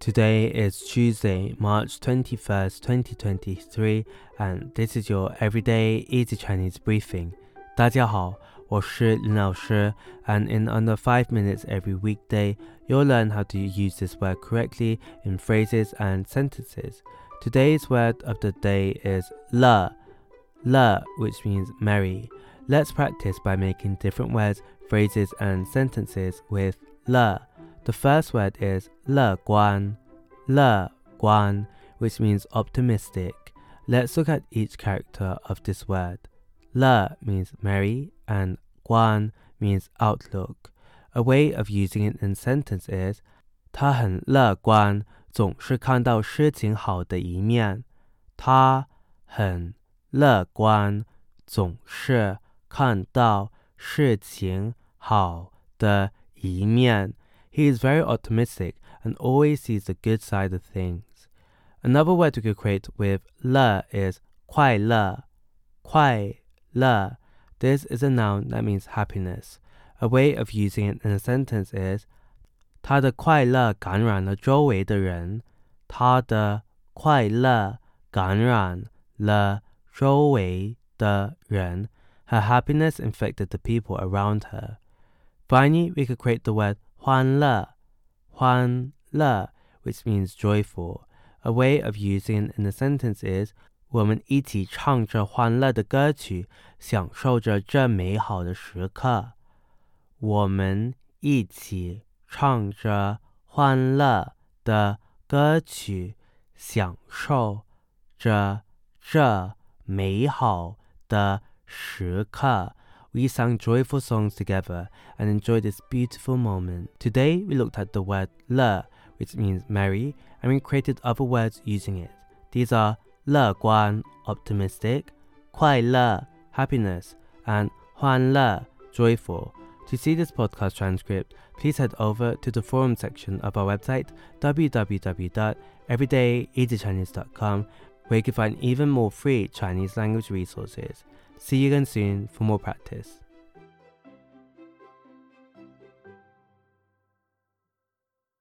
Today is Tuesday, March 21st, 2023, and this is your everyday easy Chinese briefing. 大家好，我是林老师，and in under 5 minutes every weekday, you'll learn how to use this word correctly in phrases and sentences. Today's word of the day is le, le, which means merry. Let's practice by making different words, phrases, and sentences with le. The first word is 乐观,乐观, which means optimistic. Let's look at each character of this word. 乐 means merry and 观 means outlook. A way of using it in sentence is 他很乐观，总是看到事情好的一面。他很乐观，总是看到事情好的一面。 he is very optimistic and always sees the good side of things. Another word we could create with le is 快乐,快乐. This is a noun that means happiness. A way of using it in a sentence is 他的快乐感染了周围的人。他的快乐感染了周围的人。Her happiness infected the people around her. Finally, we could create the word 欢乐,欢乐, which means joyful. A way of using it in a sentence is 我们一起唱着欢乐的歌曲，享受着这美好的时刻。我们一起唱着欢乐的歌曲，享受着这美好的时刻。 we sang joyful songs together and enjoyed this beautiful moment. Today, we looked at the word le, which means merry, and we created other words using it. These are le guan, optimistic, kuai le, happiness, and huan le, joyful. To see this podcast transcript, please head over to the forum section of our website www.everydayeasychinese.com where you can find even more free Chinese language resources. See you again soon for more practice.